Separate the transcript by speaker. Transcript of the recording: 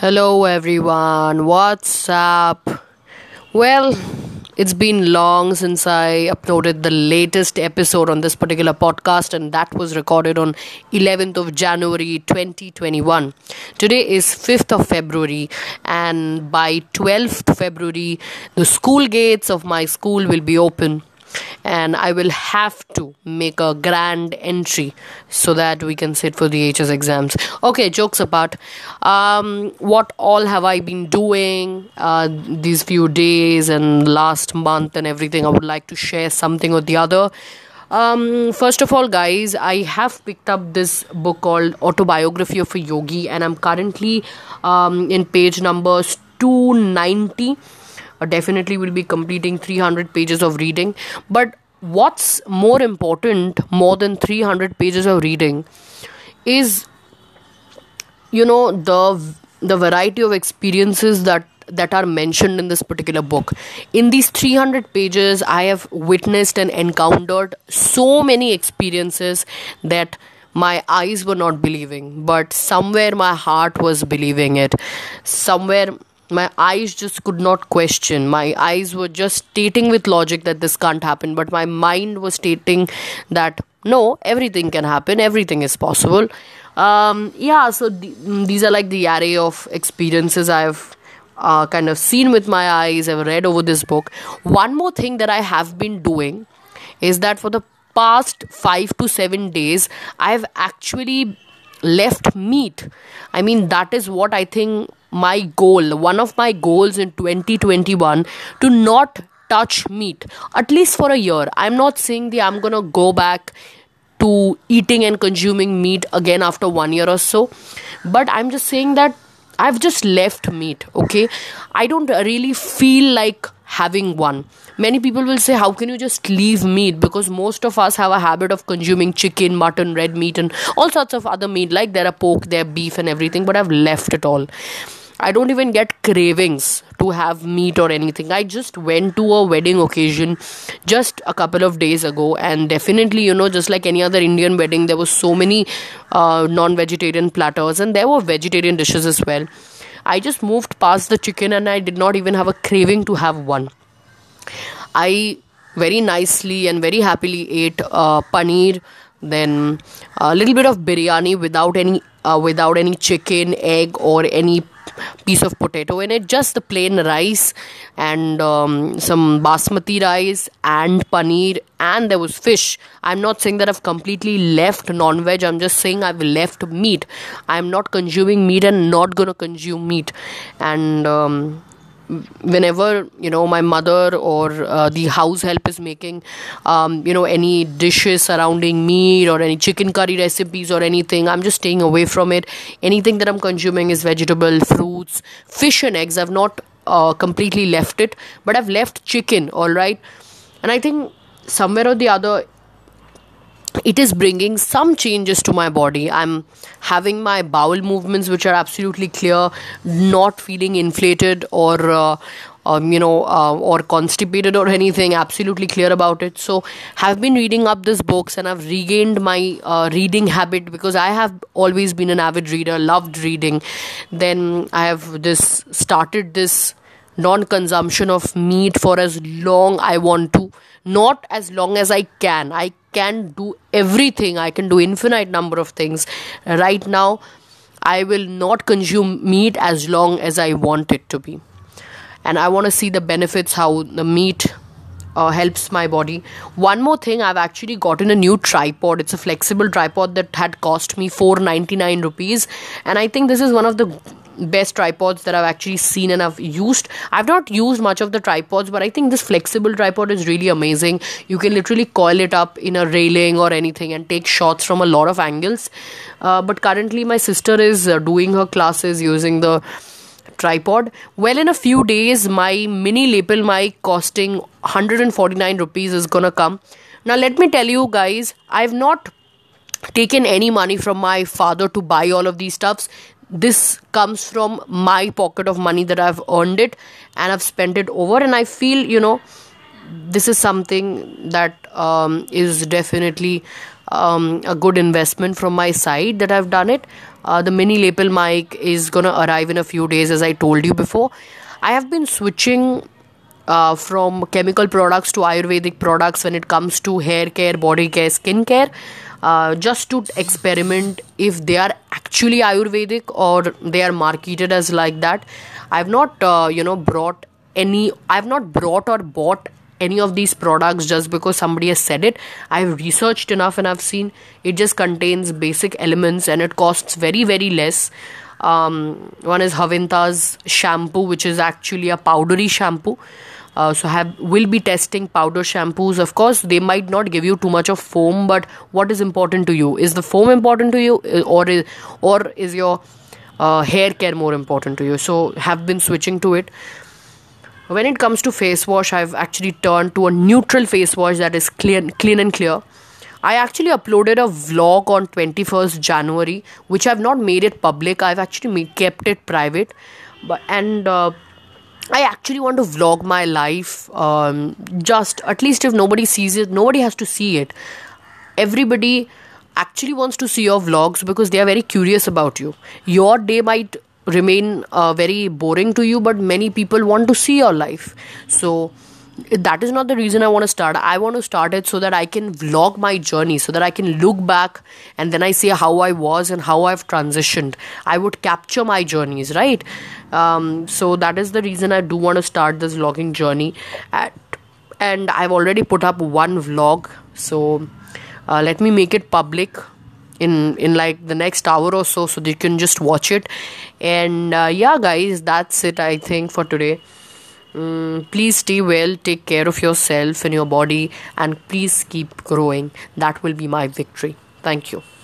Speaker 1: Hello everyone, what's up? Well, it's been long since I uploaded the latest episode on this particular podcast, and that was recorded on 11th of January 2021. Today is 5th of February, and by 12th February, the school gates of my school will be open and I will have to make a grand entry so that we can sit for the HS exams. Okay, jokes apart. Um, what all have I been doing uh, these few days and last month and everything? I would like to share something or the other. Um, first of all, guys, I have picked up this book called Autobiography of a Yogi, and I'm currently um, in page number 290 uh, definitely will be completing 300 pages of reading. But what's more important more than 300 pages of reading is you know the the variety of experiences that that are mentioned in this particular book. In these 300 pages i have witnessed and encountered so many experiences that my eyes were not believing but somewhere my heart was believing it. Somewhere my eyes just could not question. My eyes were just stating with logic that this can't happen but my mind was stating that no everything can happen. Everything is possible. Um, yeah so th- these are like the array of experiences i've uh, kind of seen with my eyes i've read over this book. One more thing that i have been doing is that for the past 5 to 7 days i've actually left meat. I mean that is what i think my goal one of my goals in 2021 to not touch meat at least for a year. I'm not saying that i'm gonna go back to eating and consuming meat again after one year or so but i'm just saying that i've just left meat okay? I don't really feel like having one. Many people will say how can you just leave meat? Because most of us have a habit of consuming chicken mutton red meat and all sorts of other meat. Like there are pork there are beef and everything but i've left it all I don't even get cravings to have meat or anything. I just went to a wedding occasion just a couple of days ago, and definitely, you know, just like any other Indian wedding, there was so many uh, non-vegetarian platters, and there were vegetarian dishes as well. I just moved past the chicken, and I did not even have a craving to have one. I very nicely and very happily ate uh, paneer then a little bit of biryani without any uh, without any chicken egg or any piece of potato in it just the plain rice and um, some basmati rice and paneer and there was fish. I'm not saying that i've completely left non-veg i'm just saying i've left meat. I'm not consuming meat and not gonna consume meat. And um, whenever you know my mother or uh, the house help is making um, you know any dishes surrounding meat or any chicken curry recipes or anything i'm just staying away from it. Anything that i'm consuming is vegetable fruits fish and eggs. I've not uh, completely left it but i've left chicken all right? And i think somewhere or the other it is bringing some changes to my body. I'm having my bowel movements which are absolutely clear not feeling inflated or uh, um, you know uh, or constipated or anything absolutely clear about it. So have been reading up these books and i've regained my uh, reading habit because i have always been an avid reader loved reading. Then i have this started this non consumption of meat for as long i want to. Not as long as i can. I can do everything. I can do infinite number of things. Right now i will not consume meat as long as i want it to be. And i want to see the benefits how the meat uh, helps my body. One more thing i've actually gotten a new tripod. It's a flexible tripod that had cost me 499 rupees. And i think this is one of the best tripods that I've actually seen and I've used. I've not used much of the tripods, but I think this flexible tripod is really amazing. You can literally coil it up in a railing or anything and take shots from a lot of angles. Uh, but currently, my sister is uh, doing her classes using the tripod. Well, in a few days, my mini lapel mic costing 149 rupees is gonna come. Now, let me tell you guys, I've not taken any money from my father to buy all of these stuffs this comes from my pocket of money that I've earned it and I've spent it over and I feel you know this is something that um, is definitely um, a good investment from my side that I've done it. Uh, the mini lapel mic is gonna arrive in a few days, as I told you before. I have been switching uh, from chemical products to Ayurvedic products when it comes to hair care, body care, skin care. Uh, just to experiment if they are actually Ayurvedic or they are marketed as like that. I've not, uh, you know, brought any, I've not brought or bought any of these products just because somebody has said it. I've researched enough and I've seen it just contains basic elements and it costs very, very less. Um, one is Havinta's shampoo, which is actually a powdery shampoo. Uh, so have will be testing powder shampoos. Of course, they might not give you too much of foam, but what is important to you? Is the foam important to you, or is or is your uh, hair care more important to you? So have been switching to it when it comes to face wash i've actually turned to a neutral face wash that is clean clean and clear i actually uploaded a vlog on 21st january which i've not made it public i've actually made, kept it private but and uh, I actually want to vlog my life. Um, just at least if nobody sees it, nobody has to see it. Everybody actually wants to see your vlogs because they are very curious about you. Your day might remain uh, very boring to you but many people want to see your life so that is not the reason i want to start. I want to start it so that i can vlog my journey so that i can look back and then i see how i was and how i've transitioned. I would capture my journeys right? Um, so that is the reason i do want to start this vlogging journey. At, and i've already put up one vlog so uh, let me make it public in in like the next hour or so so you can just watch it. And uh, yeah guys that's it i think for today mm, please stay well take care of yourself and your body and please keep growing. That will be my victory. Thank you